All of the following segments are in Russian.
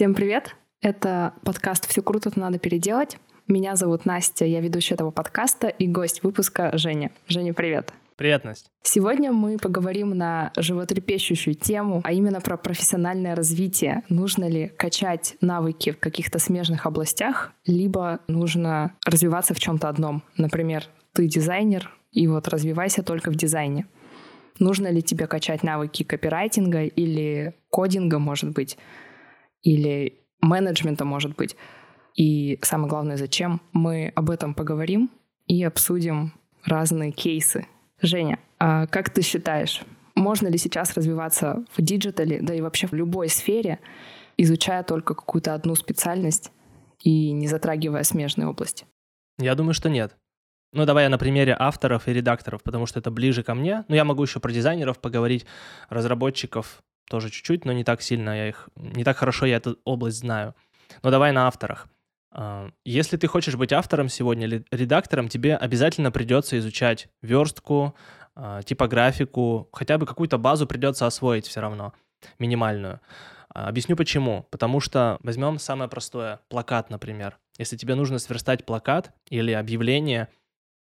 Всем привет! Это подкаст «Все круто, то надо переделать». Меня зовут Настя, я ведущая этого подкаста и гость выпуска Женя. Женя, привет! Привет, Настя. Сегодня мы поговорим на животрепещущую тему, а именно про профессиональное развитие. Нужно ли качать навыки в каких-то смежных областях, либо нужно развиваться в чем-то одном. Например, ты дизайнер, и вот развивайся только в дизайне. Нужно ли тебе качать навыки копирайтинга или кодинга, может быть, или менеджмента, может быть. И самое главное, зачем, мы об этом поговорим и обсудим разные кейсы, Женя, а как ты считаешь, можно ли сейчас развиваться в диджитале, да и вообще в любой сфере, изучая только какую-то одну специальность и не затрагивая смежные области? Я думаю, что нет. Ну, давай я на примере авторов и редакторов, потому что это ближе ко мне. Ну, я могу еще про дизайнеров поговорить, разработчиков тоже чуть-чуть, но не так сильно я их, не так хорошо я эту область знаю. Но давай на авторах. А, если ты хочешь быть автором сегодня или редактором, тебе обязательно придется изучать верстку, а, типографику, хотя бы какую-то базу придется освоить все равно, минимальную. А, объясню почему. Потому что возьмем самое простое, плакат, например. Если тебе нужно сверстать плакат или объявление –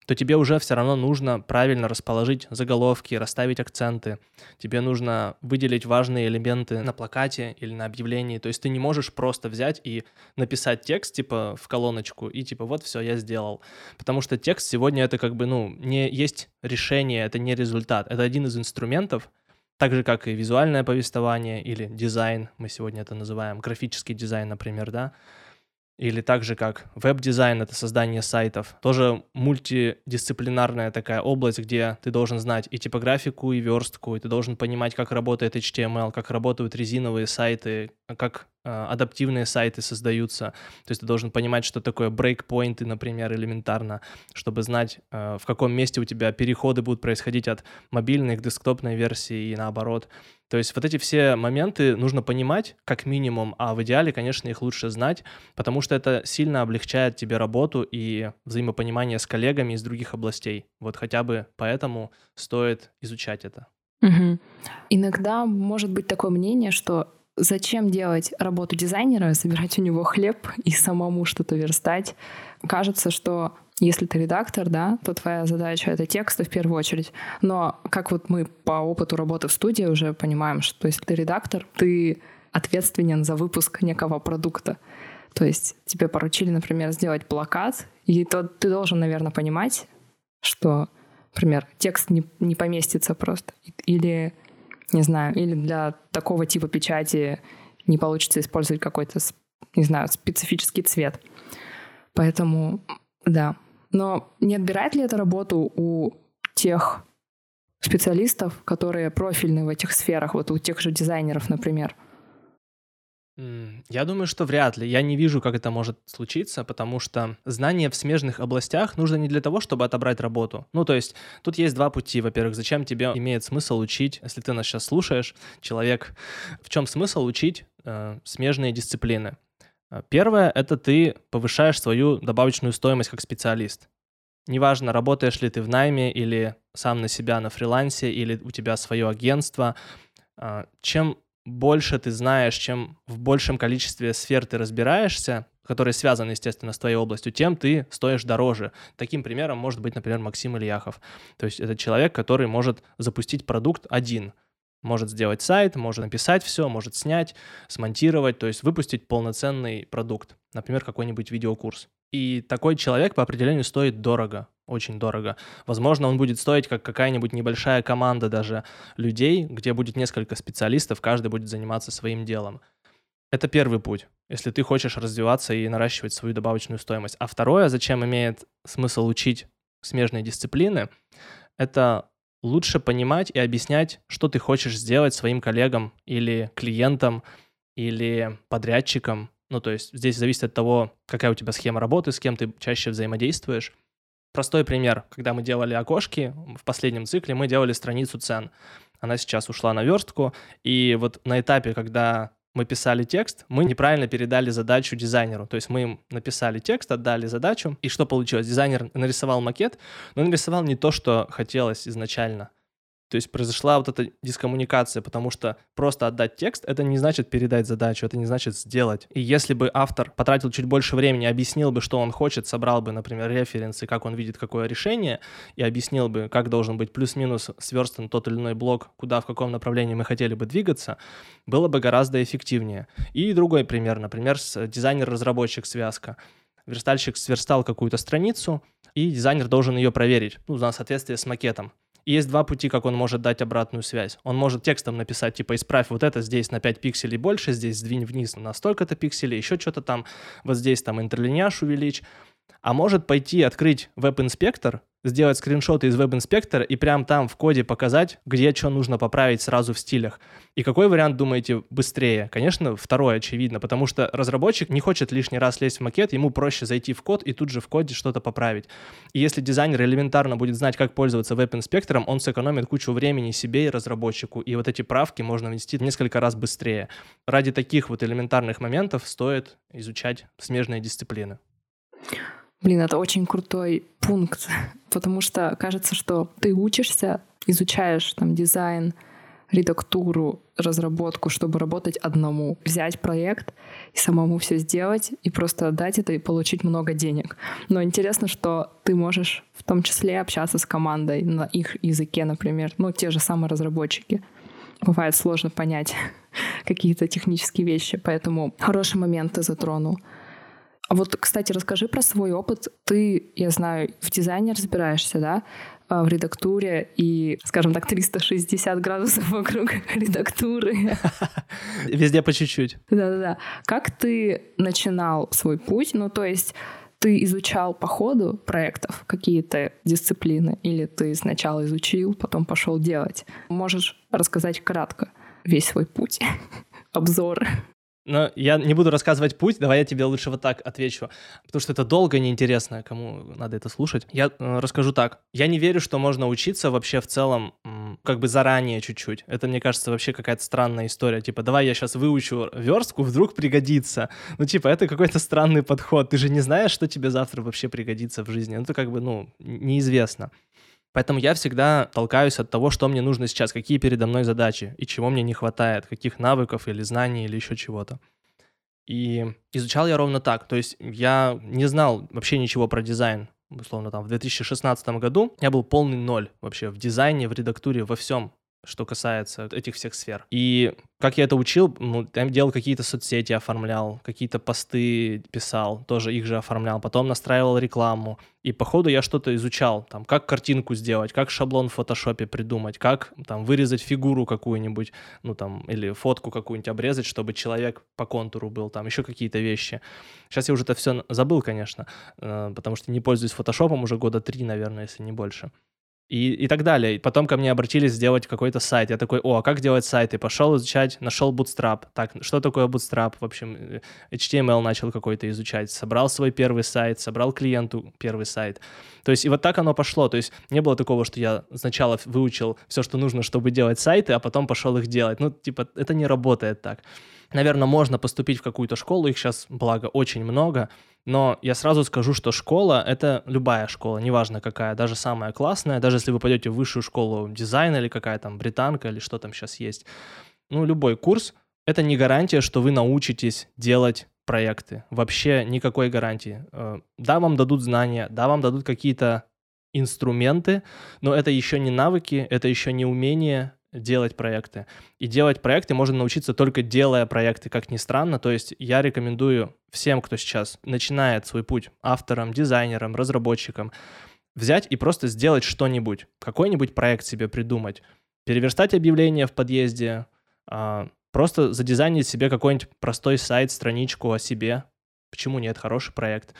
то тебе уже все равно нужно правильно расположить заголовки, расставить акценты. Тебе нужно выделить важные элементы на плакате или на объявлении. То есть ты не можешь просто взять и написать текст типа в колоночку и типа вот все, я сделал. Потому что текст сегодня это как бы, ну, не есть решение, это не результат. Это один из инструментов, так же, как и визуальное повествование или дизайн, мы сегодня это называем, графический дизайн, например, да, или так же, как веб-дизайн — это создание сайтов. Тоже мультидисциплинарная такая область, где ты должен знать и типографику, и верстку, и ты должен понимать, как работает HTML, как работают резиновые сайты, как адаптивные сайты создаются. То есть ты должен понимать, что такое брейкпоинты, например, элементарно, чтобы знать, э, в каком месте у тебя переходы будут происходить от мобильной к десктопной версии и наоборот. То есть вот эти все моменты нужно понимать как минимум, а в идеале, конечно, их лучше знать, потому что это сильно облегчает тебе работу и взаимопонимание с коллегами из других областей. Вот хотя бы поэтому стоит изучать это. Угу. Иногда может быть такое мнение, что зачем делать работу дизайнера, собирать у него хлеб и самому что-то верстать. Кажется, что если ты редактор, да, то твоя задача — это тексты в первую очередь. Но как вот мы по опыту работы в студии уже понимаем, что если ты редактор, ты ответственен за выпуск некого продукта. То есть тебе поручили, например, сделать плакат, и то ты должен, наверное, понимать, что, например, текст не, не поместится просто. Или, не знаю, или для такого типа печати не получится использовать какой-то, не знаю, специфический цвет. Поэтому, да, но не отбирает ли это работу у тех специалистов, которые профильны в этих сферах, вот у тех же дизайнеров, например? Я думаю, что вряд ли. Я не вижу, как это может случиться, потому что знание в смежных областях нужно не для того, чтобы отобрать работу. Ну, то есть тут есть два пути. Во-первых, зачем тебе имеет смысл учить, если ты нас сейчас слушаешь, человек, в чем смысл учить э, смежные дисциплины? А, первое — это ты повышаешь свою добавочную стоимость как специалист. Неважно, работаешь ли ты в найме или сам на себя на фрилансе, или у тебя свое агентство, а, чем больше ты знаешь, чем в большем количестве сфер ты разбираешься, которые связаны, естественно, с твоей областью, тем ты стоишь дороже. Таким примером может быть, например, Максим Ильяхов. То есть это человек, который может запустить продукт один — может сделать сайт, может написать все, может снять, смонтировать, то есть выпустить полноценный продукт, например, какой-нибудь видеокурс. И такой человек по определению стоит дорого, очень дорого. Возможно, он будет стоить как какая-нибудь небольшая команда даже людей, где будет несколько специалистов, каждый будет заниматься своим делом. Это первый путь, если ты хочешь развиваться и наращивать свою добавочную стоимость. А второе, зачем имеет смысл учить смежные дисциплины, это лучше понимать и объяснять, что ты хочешь сделать своим коллегам или клиентам или подрядчикам. Ну, то есть здесь зависит от того, какая у тебя схема работы, с кем ты чаще взаимодействуешь. Простой пример. Когда мы делали окошки, в последнем цикле мы делали страницу цен. Она сейчас ушла на верстку, и вот на этапе, когда мы писали текст, мы неправильно передали задачу дизайнеру. То есть мы им написали текст, отдали задачу, и что получилось? Дизайнер нарисовал макет, но нарисовал не то, что хотелось изначально. То есть произошла вот эта дискоммуникация, потому что просто отдать текст — это не значит передать задачу, это не значит сделать. И если бы автор потратил чуть больше времени, объяснил бы, что он хочет, собрал бы, например, референсы, как он видит какое решение, и объяснил бы, как должен быть плюс-минус сверстан тот или иной блок, куда, в каком направлении мы хотели бы двигаться, было бы гораздо эффективнее. И другой пример, например, с дизайнер-разработчик связка. Верстальщик сверстал какую-то страницу, и дизайнер должен ее проверить, ну, на соответствие с макетом. Есть два пути, как он может дать обратную связь. Он может текстом написать, типа, исправь вот это здесь на 5 пикселей больше, здесь сдвинь вниз на столько-то пикселей, еще что-то там, вот здесь там интерлиняж увеличь. А может пойти открыть веб-инспектор, сделать скриншоты из веб-инспектора и прям там в коде показать, где что нужно поправить сразу в стилях. И какой вариант, думаете, быстрее? Конечно, второй, очевидно, потому что разработчик не хочет лишний раз лезть в макет, ему проще зайти в код и тут же в коде что-то поправить. И если дизайнер элементарно будет знать, как пользоваться веб-инспектором, он сэкономит кучу времени себе и разработчику, и вот эти правки можно внести несколько раз быстрее. Ради таких вот элементарных моментов стоит изучать смежные дисциплины. Блин, это очень крутой пункт, потому что кажется, что ты учишься, изучаешь там дизайн, редактуру, разработку, чтобы работать одному. Взять проект и самому все сделать, и просто отдать это и получить много денег. Но интересно, что ты можешь в том числе общаться с командой на их языке, например. Ну, те же самые разработчики. Бывает сложно понять какие-то технические вещи, поэтому хороший момент ты затронул. А вот, кстати, расскажи про свой опыт. Ты, я знаю, в дизайне разбираешься, да? А, в редактуре и, скажем так, 360 градусов вокруг редактуры. Везде по чуть-чуть. Да-да-да. Как ты начинал свой путь? Ну, то есть ты изучал по ходу проектов какие-то дисциплины или ты сначала изучил, потом пошел делать? Можешь рассказать кратко весь свой путь? Обзор. Но я не буду рассказывать путь, давай я тебе лучше вот так отвечу, потому что это долго и неинтересно, кому надо это слушать. Я э, расскажу так. Я не верю, что можно учиться вообще в целом как бы заранее чуть-чуть. Это, мне кажется, вообще какая-то странная история. Типа, давай я сейчас выучу верстку, вдруг пригодится. Ну, типа, это какой-то странный подход. Ты же не знаешь, что тебе завтра вообще пригодится в жизни. Ну, это как бы, ну, неизвестно. Поэтому я всегда толкаюсь от того, что мне нужно сейчас, какие передо мной задачи и чего мне не хватает, каких навыков или знаний или еще чего-то. И изучал я ровно так. То есть я не знал вообще ничего про дизайн. Условно, там в 2016 году я был полный ноль вообще в дизайне, в редактуре, во всем что касается этих всех сфер. И как я это учил, ну, я делал какие-то соцсети, оформлял, какие-то посты писал, тоже их же оформлял, потом настраивал рекламу. И по ходу я что-то изучал, там, как картинку сделать, как шаблон в фотошопе придумать, как там вырезать фигуру какую-нибудь, ну там, или фотку какую-нибудь обрезать, чтобы человек по контуру был, там, еще какие-то вещи. Сейчас я уже это все забыл, конечно, э, потому что не пользуюсь фотошопом уже года три, наверное, если не больше и, и так далее. И потом ко мне обратились сделать какой-то сайт. Я такой, о, а как делать сайты? Пошел изучать, нашел Bootstrap. Так, что такое Bootstrap? В общем, э, HTML начал какой-то изучать. Собрал свой первый сайт, собрал клиенту первый сайт. То есть и вот так оно пошло. То есть не было такого, что я сначала выучил все, что нужно, чтобы делать сайты, а потом пошел их делать. Ну, типа, это не работает так. Наверное, можно поступить в какую-то школу, их сейчас, благо, очень много, но я сразу скажу, что школа — это любая школа, неважно какая, даже самая классная, даже если вы пойдете в высшую школу дизайна или какая там британка или что там сейчас есть, ну, любой курс — это не гарантия, что вы научитесь делать проекты. Вообще никакой гарантии. Э, да, вам дадут знания, да, вам дадут какие-то инструменты, но это еще не навыки, это еще не умение, делать проекты. И делать проекты можно научиться только делая проекты, как ни странно. То есть я рекомендую всем, кто сейчас начинает свой путь автором, дизайнером, разработчиком, взять и просто сделать что-нибудь, какой-нибудь проект себе придумать, переверстать объявление в подъезде, а, просто задизайнить себе какой-нибудь простой сайт, страничку о себе. Почему нет? Хороший проект.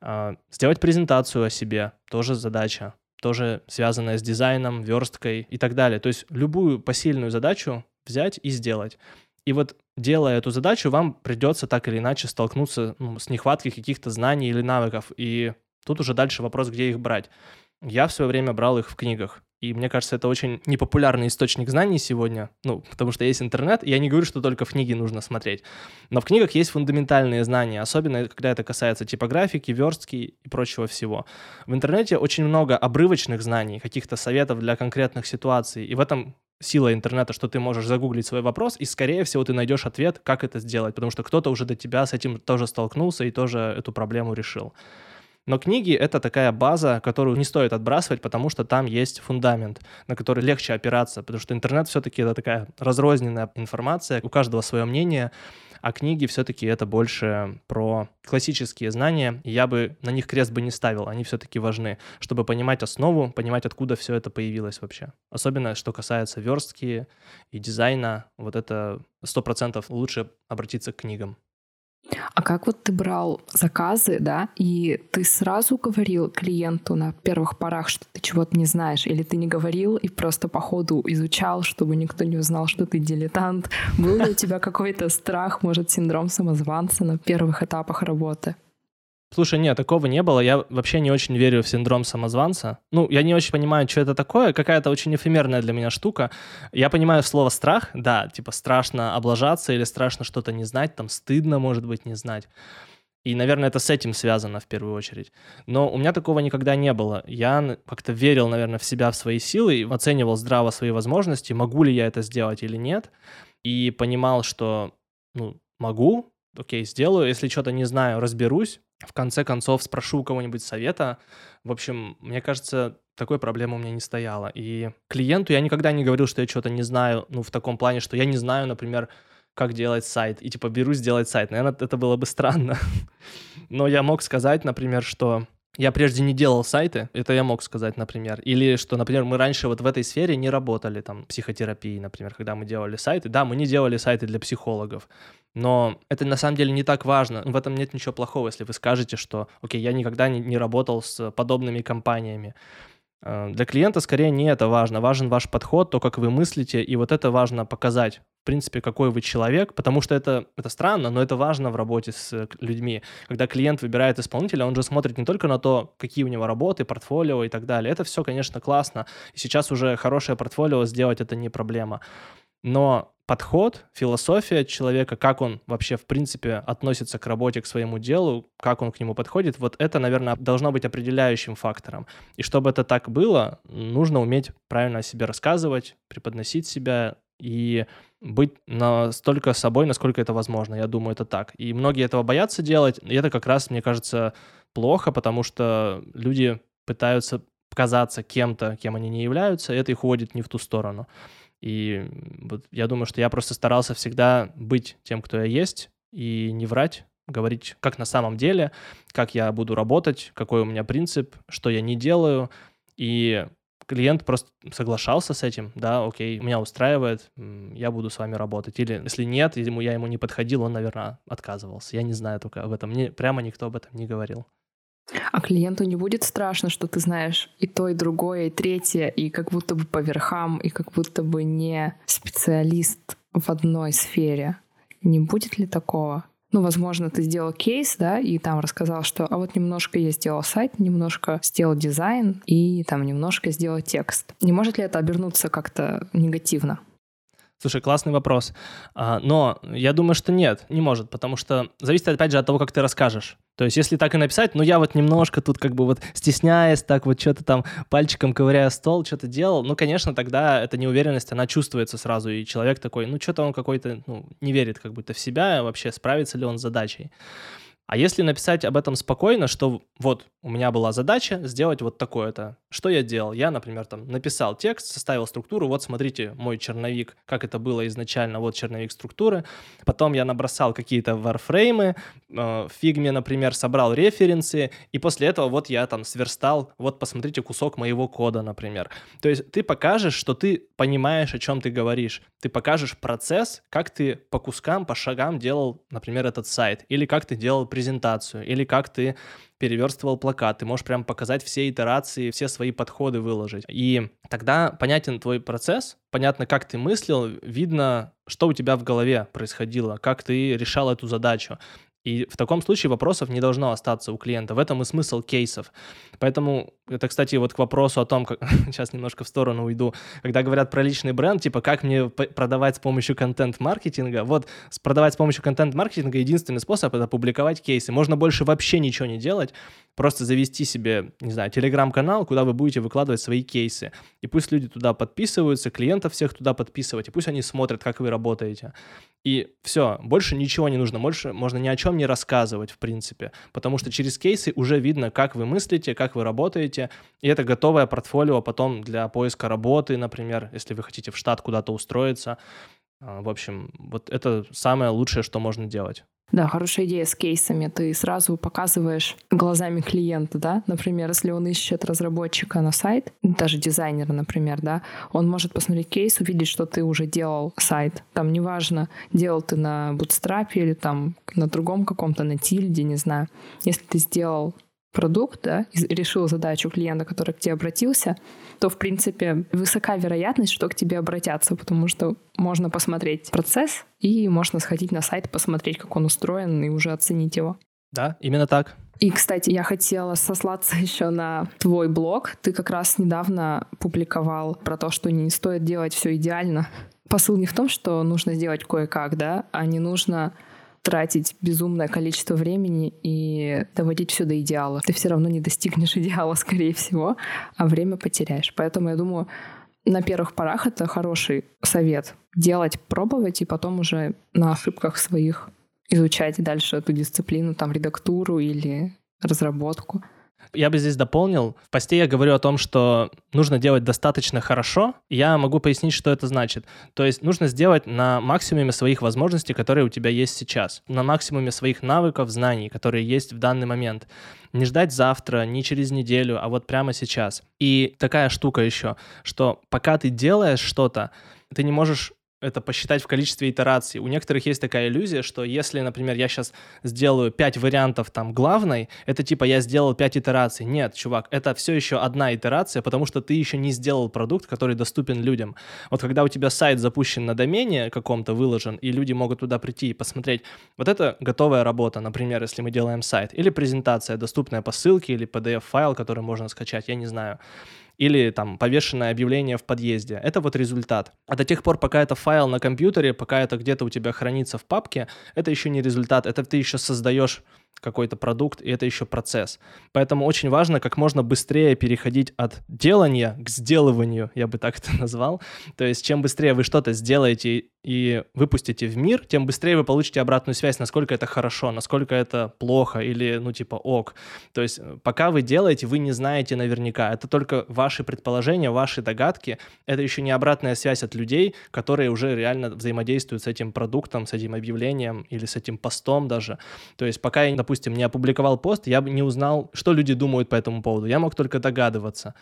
А, сделать презентацию о себе, тоже задача тоже связанная с дизайном, версткой и так далее. То есть любую посильную задачу взять и сделать. И вот делая эту задачу, вам придется так или иначе столкнуться ну, с нехваткой каких-то знаний или навыков. И тут уже дальше вопрос, где их брать. Я в свое время брал их в книгах. И мне кажется, это очень непопулярный источник знаний сегодня, ну, потому что есть интернет, и я не говорю, что только в книги нужно смотреть. Но в книгах есть фундаментальные знания, особенно когда это касается типографики, верстки и прочего всего. В интернете очень много обрывочных знаний, каких-то советов для конкретных ситуаций, и в этом сила интернета, что ты можешь загуглить свой вопрос, и, скорее всего, ты найдешь ответ, как это сделать, потому что кто-то уже до тебя с этим тоже столкнулся и тоже эту проблему решил. Но книги — это такая база, которую не стоит отбрасывать, потому что там есть фундамент, на который легче опираться, потому что интернет все-таки это такая разрозненная информация, у каждого свое мнение, а книги все-таки это больше про классические знания, и я бы на них крест бы не ставил, они все-таки важны, чтобы понимать основу, понимать, откуда все это появилось вообще. Особенно, что касается верстки и дизайна, вот это сто процентов лучше обратиться к книгам. А как вот ты брал заказы, да, и ты сразу говорил клиенту на первых порах, что ты чего-то не знаешь, или ты не говорил и просто по ходу изучал, чтобы никто не узнал, что ты дилетант? Был ли у тебя какой-то страх, может, синдром самозванца на первых этапах работы? Слушай, нет, такого не было. Я вообще не очень верю в синдром самозванца. Ну, я не очень понимаю, что это такое. Какая-то очень эфемерная для меня штука. Я понимаю слово страх. Да, типа страшно облажаться или страшно что-то не знать. Там стыдно, может быть, не знать. И, наверное, это с этим связано в первую очередь. Но у меня такого никогда не было. Я как-то верил, наверное, в себя, в свои силы, оценивал здраво свои возможности, могу ли я это сделать или нет. И понимал, что ну, могу, окей, сделаю. Если что-то не знаю, разберусь в конце концов спрошу у кого-нибудь совета. В общем, мне кажется, такой проблемы у меня не стояло. И клиенту я никогда не говорил, что я что-то не знаю, ну, в таком плане, что я не знаю, например, как делать сайт, и типа берусь делать сайт. Наверное, это было бы странно. Но я мог сказать, например, что я прежде не делал сайты, это я мог сказать, например. Или что, например, мы раньше вот в этой сфере не работали, там, психотерапии, например, когда мы делали сайты. Да, мы не делали сайты для психологов, но это на самом деле не так важно. В этом нет ничего плохого, если вы скажете, что, окей, я никогда не, не работал с подобными компаниями. Э, для клиента скорее не это важно. Важен ваш подход, то, как вы мыслите, и вот это важно показать, принципе, какой вы человек, потому что это, это странно, но это важно в работе с э, людьми. Когда клиент выбирает исполнителя, он же смотрит не только на то, какие у него работы, портфолио и так далее. Это все, конечно, классно. И сейчас уже хорошее портфолио сделать это не проблема. Но подход, философия человека, как он вообще в принципе относится к работе, к своему делу, как он к нему подходит, вот это, наверное, должно быть определяющим фактором. И чтобы это так было, нужно уметь правильно о себе рассказывать, преподносить себя и быть настолько собой, насколько это возможно. Я думаю, это так. И многие этого боятся делать, и это как раз, мне кажется, плохо, потому что люди пытаются казаться кем-то, кем они не являются, и это их уводит не в ту сторону. И вот я думаю, что я просто старался всегда быть тем, кто я есть, и не врать, говорить, как на самом деле, как я буду работать, какой у меня принцип, что я не делаю. И клиент просто соглашался с этим, да, окей, меня устраивает, я буду с вами работать. Или если нет, ему, я ему не подходил, он, наверное, отказывался. Я не знаю только об этом. Мне, прямо никто об этом не говорил. А клиенту не будет страшно, что ты знаешь и то, и другое, и третье, и как будто бы по верхам, и как будто бы не специалист в одной сфере. Не будет ли такого? Ну, возможно, ты сделал кейс, да, и там рассказал, что а вот немножко я сделал сайт, немножко сделал дизайн и там немножко сделал текст. Не может ли это обернуться как-то негативно? Слушай, классный вопрос. А, но я думаю, что нет, не может, потому что зависит, опять же, от того, как ты расскажешь. То есть, если так и написать, ну, я вот немножко тут как бы вот стесняясь, так вот что-то там пальчиком ковыряя стол, что-то делал, ну, конечно, тогда эта неуверенность, она чувствуется сразу, и человек такой, ну, что-то он какой-то, ну, не верит как будто в себя, вообще справится ли он с задачей. А если написать об этом спокойно, что вот у меня была задача сделать вот такое-то, что я делал? Я, например, там написал текст, составил структуру, вот смотрите мой черновик, как это было изначально, вот черновик структуры. Потом я набросал какие-то варфреймы, э, в фигме, например, собрал референсы, и после этого вот я там сверстал, вот посмотрите кусок моего кода, например. То есть ты покажешь, что ты понимаешь, о чем ты говоришь. Ты покажешь процесс, как ты по кускам, по шагам делал, например, этот сайт, или как ты делал презентацию, или как ты переверстывал плакат, ты можешь прям показать все итерации, все свои подходы выложить. И тогда понятен твой процесс, понятно, как ты мыслил, видно, что у тебя в голове происходило, как ты решал эту задачу. И в таком случае вопросов не должно остаться у клиента. В этом и смысл кейсов. Поэтому это, кстати, вот к вопросу о том, как сейчас немножко в сторону уйду, когда говорят про личный бренд, типа как мне продавать с помощью контент-маркетинга. Вот продавать с помощью контент-маркетинга единственный способ это публиковать кейсы. Можно больше вообще ничего не делать, просто завести себе, не знаю, телеграм-канал, куда вы будете выкладывать свои кейсы. И пусть люди туда подписываются, клиентов всех туда подписывать, и пусть они смотрят, как вы работаете. И все, больше ничего не нужно, больше можно ни о чем не рассказывать, в принципе, потому что через кейсы уже видно, как вы мыслите, как вы работаете, и это готовое портфолио потом для поиска работы, например, если вы хотите в штат куда-то устроиться. А, в общем, вот это самое лучшее, что можно делать. Да, хорошая идея с кейсами. Ты сразу показываешь глазами клиента, да? Например, если он ищет разработчика на сайт, даже дизайнера, например, да, он может посмотреть кейс, увидеть, что ты уже делал сайт. Там неважно, делал ты на Bootstrap или там на другом каком-то, на тильде, не знаю. Если ты сделал продукт, да, и решил задачу клиента, который к тебе обратился, то, в принципе, высока вероятность, что к тебе обратятся, потому что можно посмотреть процесс и можно сходить на сайт, посмотреть, как он устроен, и уже оценить его. Да, именно так. И, кстати, я хотела сослаться еще на твой блог. Ты как раз недавно публиковал про то, что не стоит делать все идеально. Посыл не в том, что нужно сделать кое-как, да, а не нужно тратить безумное количество времени и доводить все до идеала. Ты все равно не достигнешь идеала, скорее всего, а время потеряешь. Поэтому я думаю, на первых порах это хороший совет. Делать, пробовать, и потом уже на ошибках своих изучать дальше эту дисциплину, там, редактуру или разработку. Я бы здесь дополнил. В посте я говорю о том, что нужно делать достаточно хорошо. Я могу пояснить, что это значит. То есть нужно сделать на максимуме своих возможностей, которые у тебя есть сейчас. На максимуме своих навыков, знаний, которые есть в данный момент. Не ждать завтра, не через неделю, а вот прямо сейчас. И такая штука еще, что пока ты делаешь что-то, ты не можешь это посчитать в количестве итераций. У некоторых есть такая иллюзия, что если, например, я сейчас сделаю 5 вариантов там главной, это типа я сделал 5 итераций. Нет, чувак, это все еще одна итерация, потому что ты еще не сделал продукт, который доступен людям. Вот когда у тебя сайт запущен на домене каком-то, выложен, и люди могут туда прийти и посмотреть, вот это готовая работа, например, если мы делаем сайт, или презентация, доступная по ссылке, или PDF-файл, который можно скачать, я не знаю или там повешенное объявление в подъезде. Это вот результат. А до тех пор, пока это файл на компьютере, пока это где-то у тебя хранится в папке, это еще не результат, это ты еще создаешь какой-то продукт, и это еще процесс. Поэтому очень важно как можно быстрее переходить от делания к сделыванию, я бы так это назвал. То есть чем быстрее вы что-то сделаете и выпустите в мир, тем быстрее вы получите обратную связь, насколько это хорошо, насколько это плохо или, ну, типа, ок. То есть э, пока вы делаете, вы не знаете наверняка. Это только ваши предположения, ваши догадки. Это еще не обратная связь от людей, которые уже реально взаимодействуют с этим продуктом, с этим объявлением или с этим постом даже. То есть пока я, допустим, не опубликовал пост, я бы не узнал, что люди думают по этому поводу. Я мог только догадываться.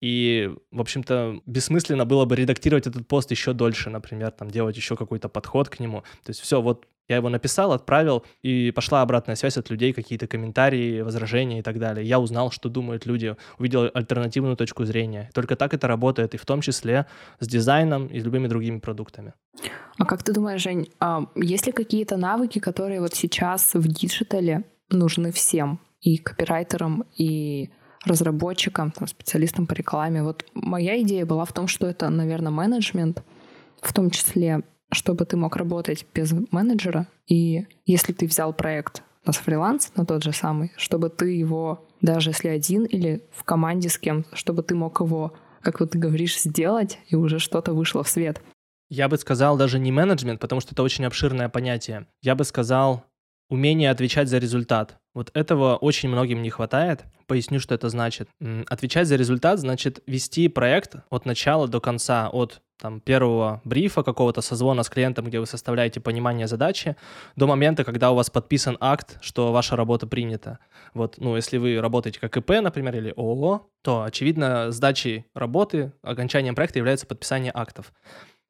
И, в общем-то, бессмысленно было бы редактировать этот пост еще дольше, например, там делать еще какой-то подход к нему. То есть все, вот я его написал, отправил, и пошла обратная связь от людей, какие-то комментарии, возражения и так далее. Я узнал, что думают люди, увидел альтернативную точку зрения. Только так это работает, и в том числе с дизайном и с любыми другими продуктами. А как ты думаешь, Жень, а есть ли какие-то навыки, которые вот сейчас в диджитале нужны всем? И копирайтерам, и разработчикам, там, специалистам по рекламе. Вот моя идея была в том, что это, наверное, менеджмент, в том числе, чтобы ты мог работать без менеджера. И если ты взял проект на фриланс, на тот же самый, чтобы ты его, даже если один или в команде с кем-то, чтобы ты мог его, как вот ты говоришь, сделать, и уже что-то вышло в свет. Я бы сказал даже не менеджмент, потому что это очень обширное понятие. Я бы сказал умение отвечать за результат. Вот этого очень многим не хватает. Поясню, что это значит. Отвечать за результат значит вести проект от начала до конца, от там, первого брифа, какого-то созвона с клиентом, где вы составляете понимание задачи, до момента, когда у вас подписан акт, что ваша работа принята. Вот, ну, если вы работаете как ИП, например, или ООО, то, очевидно, сдачей работы, окончанием проекта является подписание актов.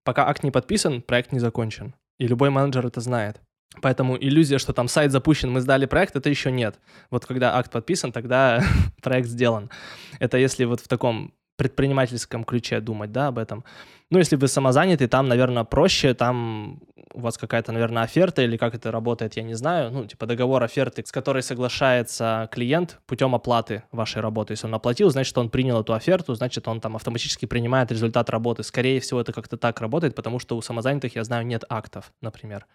Пока акт не подписан, проект не закончен. И любой менеджер это знает. Поэтому иллюзия, что там сайт запущен, мы сдали проект, это еще нет. Вот когда акт подписан, тогда проект сделан. Это если вот в таком предпринимательском ключе думать, да, об этом. Ну, если вы самозанятый, там, наверное, проще, там у вас какая-то, наверное, оферта или как это работает, я не знаю, ну, типа договор оферты, с которой соглашается клиент путем оплаты вашей работы. Если он оплатил, значит, он принял эту оферту, значит, он там автоматически принимает результат работы. Скорее всего, это как-то так работает, потому что у самозанятых, я знаю, нет актов, например.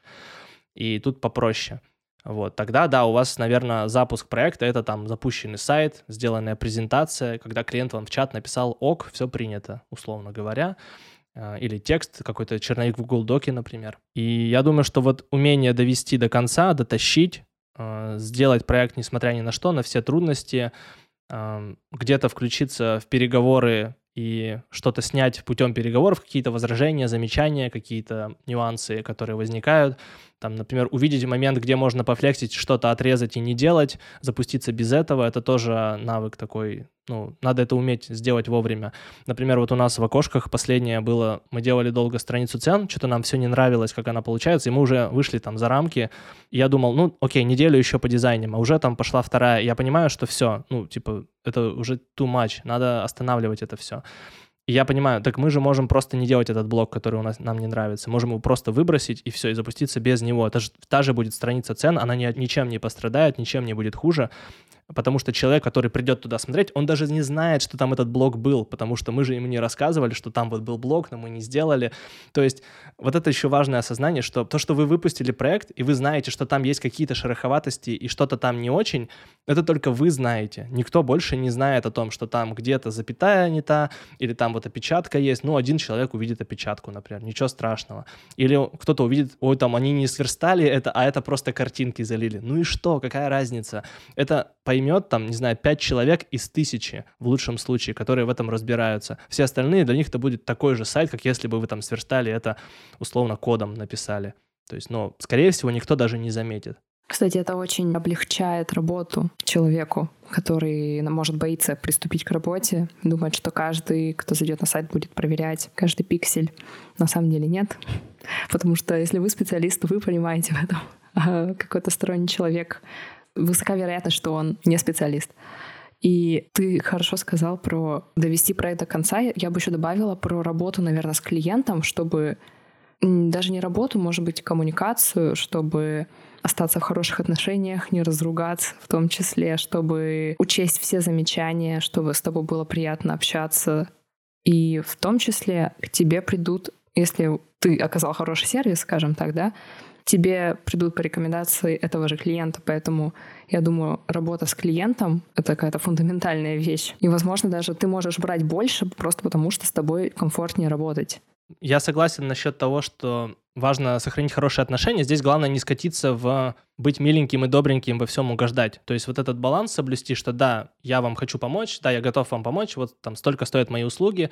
И тут попроще. Вот, тогда, да, у вас, наверное, запуск проекта — это там запущенный сайт, сделанная презентация, когда клиент вам в чат написал «ок, все принято», условно говоря, а, или текст, какой-то черновик в Google Доке, например. И я думаю, что вот умение довести до конца, дотащить, а, сделать проект, несмотря ни на что, на все трудности, где-то включиться в переговоры и что-то снять путем переговоров, какие-то возражения, замечания, какие-то нюансы, которые возникают. Там, например, увидеть момент, где можно пофлексить, что-то отрезать и не делать, запуститься без этого, это тоже навык такой, ну, надо это уметь сделать вовремя. Например, вот у нас в окошках последнее было, мы делали долго страницу цен, что-то нам все не нравилось, как она получается, и мы уже вышли там за рамки, и я думал, ну, окей, неделю еще по дизайнам, а уже там пошла вторая, я понимаю, что все, ну, типа, это уже too much, надо останавливать это все. Я понимаю, так мы же можем просто не делать этот блок, который у нас, нам не нравится. Можем его просто выбросить и все, и запуститься без него. Это же та же будет страница цен, она ни, ничем не пострадает, ничем не будет хуже потому что человек, который придет туда смотреть, он даже не знает, что там этот блог был, потому что мы же ему не рассказывали, что там вот был блог, но мы не сделали. То есть вот это еще важное осознание, что то, что вы выпустили проект, и вы знаете, что там есть какие-то шероховатости и что-то там не очень, это только вы знаете. Никто больше не знает о том, что там где-то запятая не та, или там вот опечатка есть. Ну, один человек увидит опечатку, например, ничего страшного. Или кто-то увидит, ой, там они не сверстали это, а это просто картинки залили. Ну и что, какая разница? Это поймет там, не знаю, 5 человек из тысячи, в лучшем случае, которые в этом разбираются. Все остальные, для них это будет такой же сайт, как если бы вы там сверстали это условно кодом написали. То есть, ну, скорее всего, никто даже не заметит. Кстати, это очень облегчает работу человеку, который может боиться приступить к работе, думать, что каждый, кто зайдет на сайт, будет проверять каждый пиксель. На самом деле нет. Потому что если вы специалист, вы понимаете в этом. А какой-то сторонний человек высока вероятность, что он не специалист. И ты хорошо сказал про довести проект до конца. Я бы еще добавила про работу, наверное, с клиентом, чтобы даже не работу, может быть, коммуникацию, чтобы остаться в хороших отношениях, не разругаться в том числе, чтобы учесть все замечания, чтобы с тобой было приятно общаться. И в том числе к тебе придут, если ты оказал хороший сервис, скажем так, да, тебе придут по рекомендации этого же клиента. Поэтому я думаю, работа с клиентом — это какая-то фундаментальная вещь. И, возможно, даже ты можешь брать больше просто потому, что с тобой комфортнее работать. Я согласен насчет того, что важно сохранить хорошие отношения. Здесь главное не скатиться в быть миленьким и добреньким, во всем угождать. То есть вот этот баланс соблюсти, что да, я вам хочу помочь, да, я готов вам помочь, вот там столько стоят мои услуги,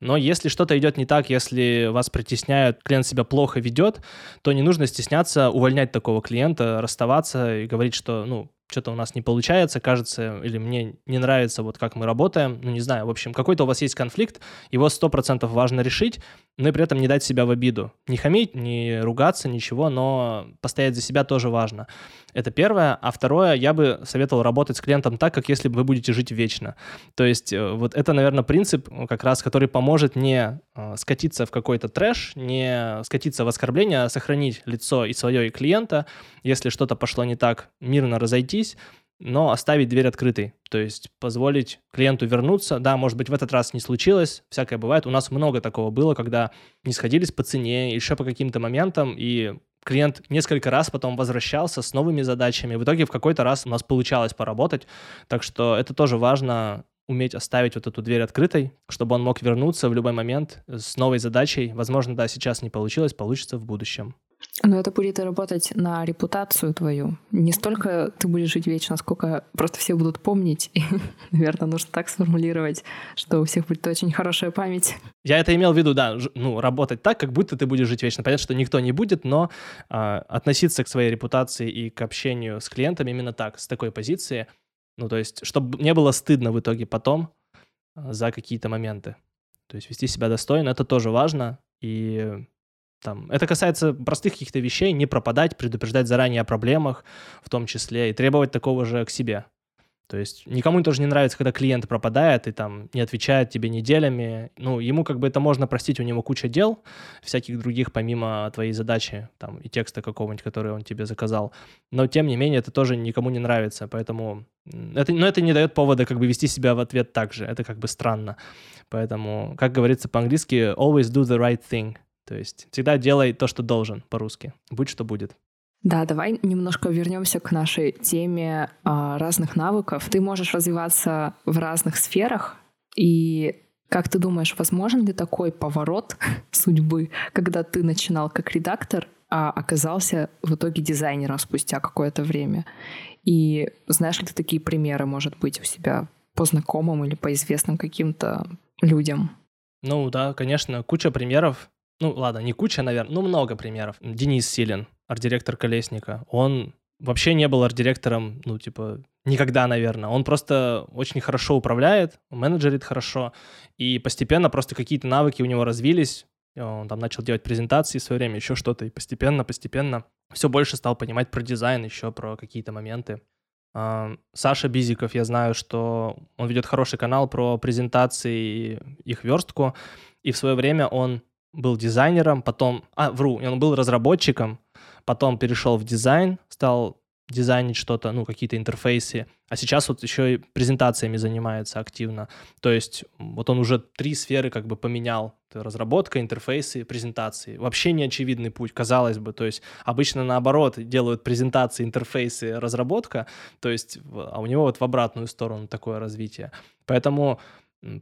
но если что-то идет не так, если вас притесняют, клиент себя плохо ведет, то не нужно стесняться увольнять такого клиента, расставаться и говорить, что, ну, что-то у нас не получается, кажется, или мне не нравится вот как мы работаем, ну не знаю, в общем, какой-то у вас есть конфликт, его 100% важно решить, но и при этом не дать себя в обиду. Не хамить, не ругаться, ничего, но постоять за себя тоже важно. Это первое. А второе, я бы советовал работать с клиентом так, как если бы вы будете жить вечно. То есть э, вот это, наверное, принцип как раз, который поможет не э, скатиться в какой-то трэш, не скатиться в оскорбление, а сохранить лицо и свое, и клиента. Если что-то пошло не так, мирно разойтись, но оставить дверь открытой, то есть позволить клиенту вернуться. Да, может быть, в этот раз не случилось, всякое бывает. У нас много такого было, когда не сходились по цене, еще по каким-то моментам, и клиент несколько раз потом возвращался с новыми задачами. В итоге в какой-то раз у нас получалось поработать. Так что это тоже важно уметь оставить вот эту дверь открытой, чтобы он мог вернуться в любой момент с новой задачей. Возможно, да, сейчас не получилось, получится в будущем. Но это будет работать на репутацию твою. Не столько ты будешь жить вечно, сколько просто все будут помнить. И, наверное, нужно так сформулировать, что у всех будет очень хорошая память. Я это имел в виду, да, ну, работать так, как будто ты будешь жить вечно. Понятно, что никто не будет, но э, относиться к своей репутации и к общению с клиентами именно так, с такой позиции. Ну, то есть, чтобы не было стыдно в итоге потом э, за какие-то моменты. То есть вести себя достойно, это тоже важно. И там, это касается простых каких-то вещей, не пропадать, предупреждать заранее о проблемах в том числе и требовать такого же к себе. То есть никому тоже не нравится, когда клиент пропадает и там не отвечает тебе неделями. Ну, ему как бы это можно простить, у него куча дел, всяких других, помимо твоей задачи, там, и текста какого-нибудь, который он тебе заказал. Но, тем не менее, это тоже никому не нравится, поэтому... Это, но это не дает повода как бы вести себя в ответ так же. Это как бы странно. Поэтому, как говорится по-английски, always do the right thing. То есть всегда делай то, что должен по-русски. Будь что будет. Да, давай немножко вернемся к нашей теме а, разных навыков. Ты можешь развиваться в разных сферах, и как ты думаешь, возможен ли такой поворот судьбы, когда ты начинал как редактор, а оказался в итоге дизайнером спустя какое-то время? И знаешь ли ты такие примеры, может быть, у себя по знакомым или по известным каким-то людям? Ну да, конечно, куча примеров. Ну ладно, не куча, наверное, но много примеров. Денис Силин, арт-директор Колесника, он вообще не был арт-директором, ну, типа, никогда, наверное. Он просто очень хорошо управляет, менеджерит хорошо, и постепенно просто какие-то навыки у него развились, он там начал делать презентации в свое время, еще что-то, и постепенно, постепенно все больше стал понимать про дизайн, еще про какие-то моменты. А, Саша Бизиков, я знаю, что он ведет хороший канал про презентации их верстку, и в свое время он был дизайнером, потом, а, вру, он был разработчиком, потом перешел в дизайн, стал дизайнить что-то, ну, какие-то интерфейсы, а сейчас вот еще и презентациями занимается активно. То есть вот он уже три сферы как бы поменял. Разработка, интерфейсы, презентации. Вообще не очевидный путь, казалось бы. То есть обычно наоборот делают презентации, интерфейсы, разработка, то есть, а у него вот в обратную сторону такое развитие. Поэтому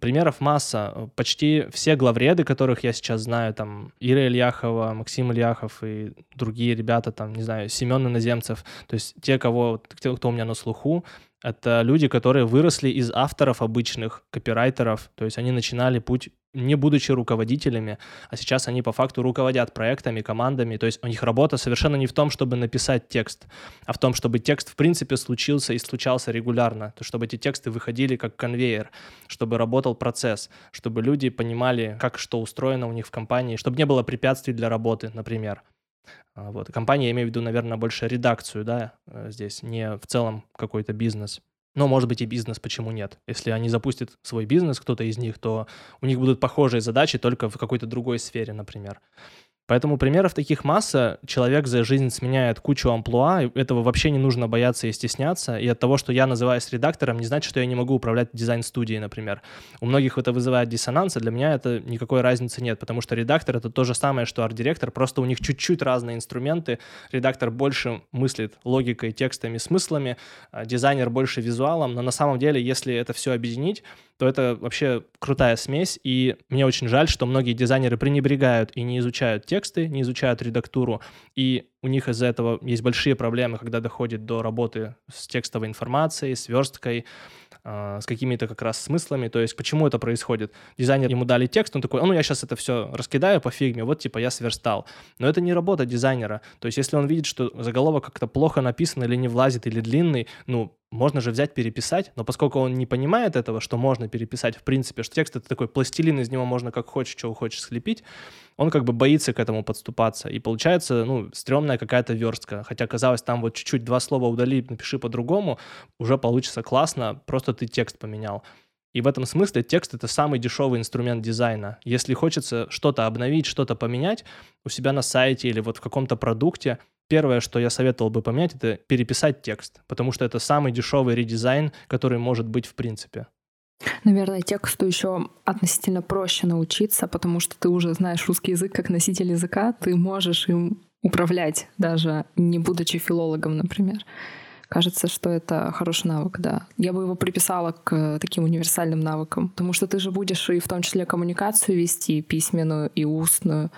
Примеров масса. Почти все главреды, которых я сейчас знаю, там Ира Ильяхова, Максим Ильяхов и другие ребята, там, не знаю, Семен Иноземцев, то есть те, кого, те, кто у меня на слуху, это люди, которые выросли из авторов обычных, копирайтеров, то есть они начинали путь не будучи руководителями, а сейчас они по факту руководят проектами, командами, то есть у них работа совершенно не в том, чтобы написать текст, а в том, чтобы текст в принципе случился и случался регулярно, то чтобы эти тексты выходили как конвейер, чтобы работал процесс, чтобы люди понимали, как что устроено у них в компании, чтобы не было препятствий для работы, например. А, вот. Компания, я имею в виду, наверное, больше редакцию, да, э, здесь, не в целом какой-то бизнес. Но, может быть, и бизнес, почему нет? Если они запустят свой бизнес, кто-то из них, то у них будут похожие задачи, только в какой-то другой сфере, например. Поэтому примеров таких масса. Человек за жизнь сменяет кучу амплуа, и этого вообще не нужно бояться и стесняться. И от того, что я называюсь редактором, не значит, что я не могу управлять дизайн-студией, например. У многих это вызывает диссонанс, а для меня это никакой разницы нет, потому что редактор — это то же самое, что арт-директор, просто у них чуть-чуть разные инструменты. Редактор больше мыслит логикой, текстами, смыслами, а дизайнер больше визуалом, но на самом деле, если это все объединить, то это вообще крутая смесь, и мне очень жаль, что многие дизайнеры пренебрегают и не изучают тексты, не изучают редактуру, и у них из-за этого есть большие проблемы, когда доходит до работы с текстовой информацией, с версткой, а, с какими-то как раз смыслами. То есть почему это происходит? Дизайнер ему дали текст, он такой, ну я сейчас это все раскидаю по фигме, вот типа я сверстал. Но это не работа дизайнера. То есть если он видит, что заголовок как-то плохо написан или не влазит, или длинный, ну можно же взять, переписать, но поскольку он не понимает этого, что можно переписать в принципе, что текст это такой пластилин, из него можно как хочешь, что хочешь слепить, он как бы боится к этому подступаться. И получается, ну, стрёмная какая-то верстка. Хотя, казалось, там вот чуть-чуть два слова удали, напиши по-другому, уже получится классно, просто ты текст поменял. И в этом смысле текст — это самый дешевый инструмент дизайна. Если хочется что-то обновить, что-то поменять у себя на сайте или вот в каком-то продукте, Первое, что я советовал бы поменять, это переписать текст, потому что это самый дешевый редизайн, который может быть в принципе. Наверное, тексту еще относительно проще научиться, потому что ты уже знаешь русский язык как носитель языка, ты можешь им управлять, даже не будучи филологом, например. Кажется, что это хороший навык, да. Я бы его приписала к таким универсальным навыкам, потому что ты же будешь и в том числе коммуникацию вести, письменную и устную,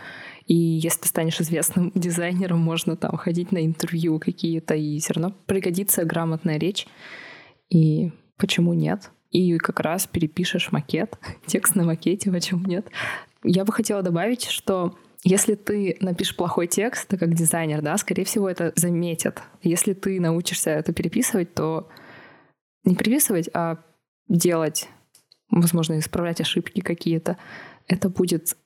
и если ты станешь известным дизайнером, можно там ходить на интервью какие-то, и все равно пригодится грамотная речь. И почему нет? И как раз перепишешь макет, текст на макете, почему нет? Я бы хотела добавить, что если ты напишешь плохой текст, ты как дизайнер, да, скорее всего, это заметят. Если ты научишься это переписывать, то не переписывать, а делать, возможно, исправлять ошибки какие-то, это будет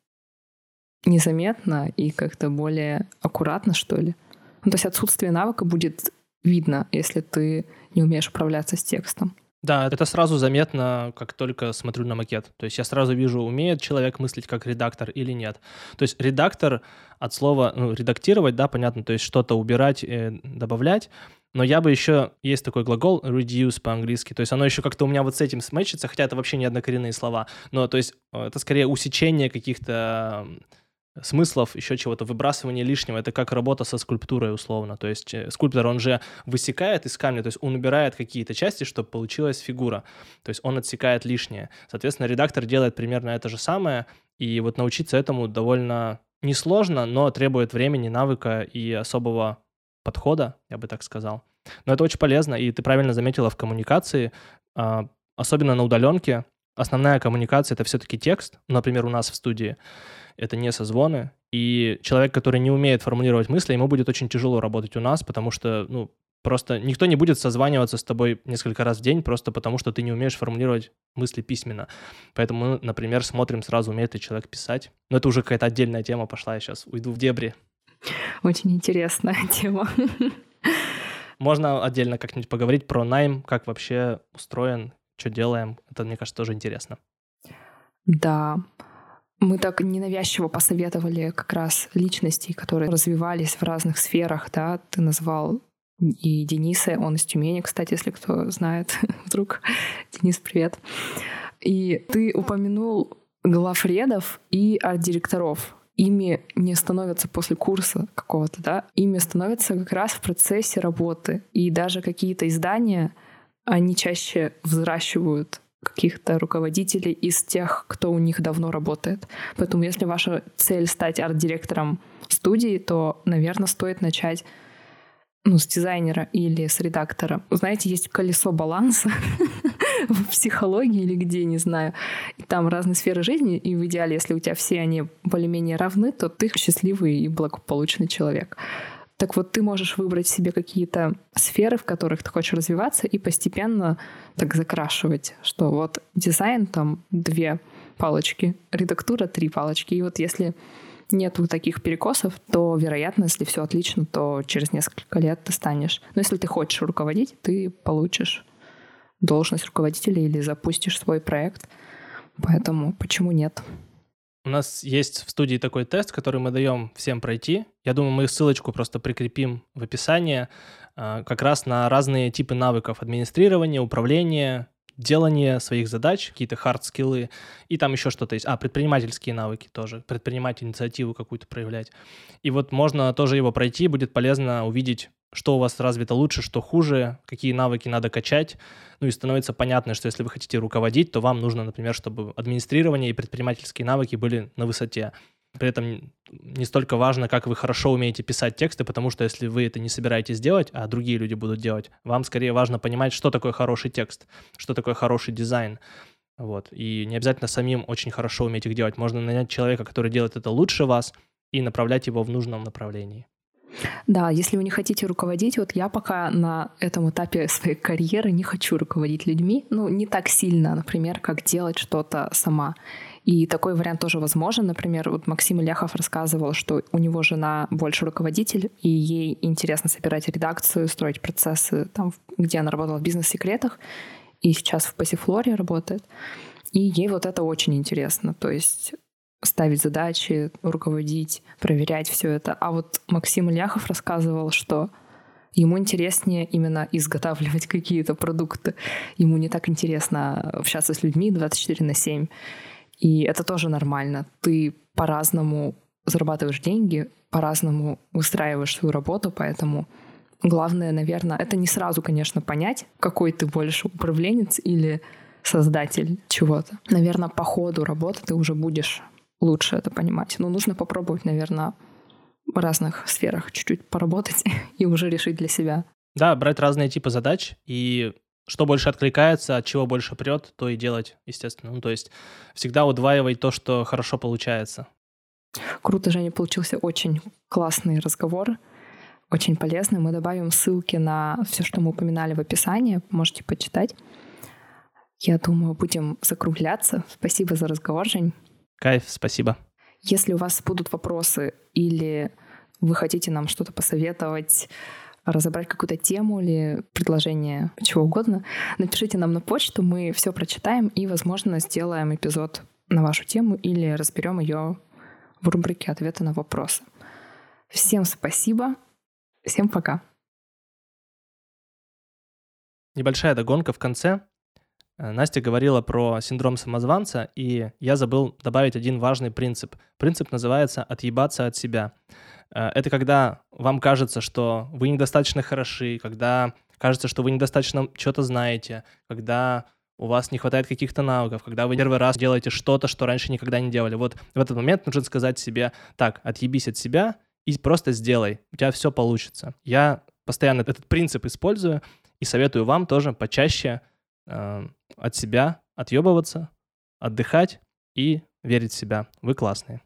незаметно и как-то более аккуратно, что ли. Ну, то есть отсутствие навыка будет видно, если ты не умеешь управляться с текстом. Да, это сразу заметно, как только смотрю на макет. То есть я сразу вижу, умеет человек мыслить как редактор или нет. То есть редактор от слова ну, редактировать, да, понятно, то есть что-то убирать, э, добавлять. Но я бы еще, есть такой глагол reduce по-английски, то есть оно еще как-то у меня вот с этим смычится, хотя это вообще не однокоренные слова, но то есть э, это скорее усечение каких-то смыслов, еще чего-то, выбрасывание лишнего. Это как работа со скульптурой условно. То есть э, скульптор, он же высекает из камня, то есть он убирает какие-то части, чтобы получилась фигура. То есть он отсекает лишнее. Соответственно, редактор делает примерно это же самое, и вот научиться этому довольно несложно, но требует времени, навыка и особого подхода, я бы так сказал. Но это очень полезно, и ты правильно заметила в коммуникации, а, особенно на удаленке, основная коммуникация — это все-таки текст, например, у нас в студии это не созвоны, и человек, который не умеет формулировать мысли, ему будет очень тяжело работать у нас, потому что, ну, просто никто не будет созваниваться с тобой несколько раз в день просто потому, что ты не умеешь формулировать мысли письменно. Поэтому мы, например, смотрим сразу, умеет ли человек писать. Но это уже какая-то отдельная тема пошла, я сейчас уйду в дебри. Очень интересная тема. Можно отдельно как-нибудь поговорить про найм, как вообще устроен, что делаем. Это, мне кажется, тоже интересно. Да. Мы так ненавязчиво посоветовали как раз личностей, которые развивались в разных сферах, да, ты назвал и Дениса, он из Тюмени, кстати, если кто знает вдруг. Денис, привет. И ты упомянул главредов и арт-директоров. Ими не становятся после курса какого-то, да, ими становятся как раз в процессе работы. И даже какие-то издания, они чаще взращивают каких-то руководителей из тех, кто у них давно работает. Поэтому если ваша цель стать арт-директором студии, то, наверное, стоит начать ну, с дизайнера или с редактора. Знаете, есть колесо баланса в психологии или где, не знаю. И там разные сферы жизни, и в идеале, если у тебя все они более-менее равны, то ты счастливый и благополучный человек. Так вот, ты можешь выбрать себе какие-то сферы, в которых ты хочешь развиваться, и постепенно так закрашивать, что вот дизайн там две палочки, редактура три палочки. И вот если нет вот таких перекосов, то, вероятно, если все отлично, то через несколько лет ты станешь. Но если ты хочешь руководить, ты получишь должность руководителя или запустишь свой проект. Поэтому почему нет? У нас есть в студии такой тест, который мы даем всем пройти. Я думаю, мы ссылочку просто прикрепим в описании а, как раз на разные типы навыков администрирования, управления, делание своих задач, какие-то хард-скиллы, и там еще что-то есть. А, предпринимательские навыки тоже, предпринимать инициативу какую-то проявлять. И вот можно тоже его пройти, будет полезно увидеть, что у вас развито лучше, что хуже, какие навыки надо качать. Ну и становится понятно, что если вы хотите руководить, то вам нужно, например, чтобы администрирование и предпринимательские навыки были на высоте. При этом не столько важно, как вы хорошо умеете писать тексты, потому что если вы это не собираетесь делать, а другие люди будут делать, вам скорее важно понимать, что такое хороший текст, что такое хороший дизайн. Вот. И не обязательно самим очень хорошо уметь их делать. Можно нанять человека, который делает это лучше вас, и направлять его в нужном направлении. Да, если вы не хотите руководить, вот я пока на этом этапе своей карьеры не хочу руководить людьми, ну, не так сильно, например, как делать что-то сама. И такой вариант тоже возможен. Например, вот Максим Ильяхов рассказывал, что у него жена больше руководитель, и ей интересно собирать редакцию, строить процессы, там, где она работала в бизнес-секретах, и сейчас в Пассифлоре работает. И ей вот это очень интересно. То есть ставить задачи, руководить, проверять все это. А вот Максим Ильяхов рассказывал, что ему интереснее именно изготавливать какие-то продукты. Ему не так интересно общаться с людьми 24 на 7. И это тоже нормально. Ты по-разному зарабатываешь деньги, по-разному устраиваешь свою работу, поэтому главное, наверное, это не сразу, конечно, понять, какой ты больше управленец или создатель чего-то. Наверное, по ходу работы ты уже будешь лучше это понимать. Но нужно попробовать, наверное, в разных сферах чуть-чуть поработать и уже решить для себя. Да, брать разные типы задач и что больше откликается, от чего больше прет, то и делать, естественно. Ну, то есть всегда удваивать то, что хорошо получается. Круто, Женя, получился очень классный разговор, очень полезный. Мы добавим ссылки на все, что мы упоминали в описании, можете почитать. Я думаю, будем закругляться. Спасибо за разговор, Жень. Кайф, спасибо. Если у вас будут вопросы или вы хотите нам что-то посоветовать, разобрать какую-то тему или предложение чего угодно, напишите нам на почту, мы все прочитаем и, возможно, сделаем эпизод на вашу тему или разберем ее в рубрике «Ответы на вопросы». Всем спасибо, всем пока. Небольшая догонка в конце. Э, Настя говорила про синдром самозванца, и я забыл добавить один важный принцип. Принцип называется «отъебаться от себя». Э, это когда вам кажется, что вы недостаточно хороши, когда кажется, что вы недостаточно что-то знаете, когда у вас не хватает каких-то навыков, когда вы первый раз делаете что-то, что раньше никогда не делали. Вот в этот момент нужно сказать себе, так, отъебись от себя и просто сделай, у тебя все получится. Я постоянно этот принцип использую и советую вам тоже почаще э, от себя отъебываться, отдыхать и верить в себя. Вы классные.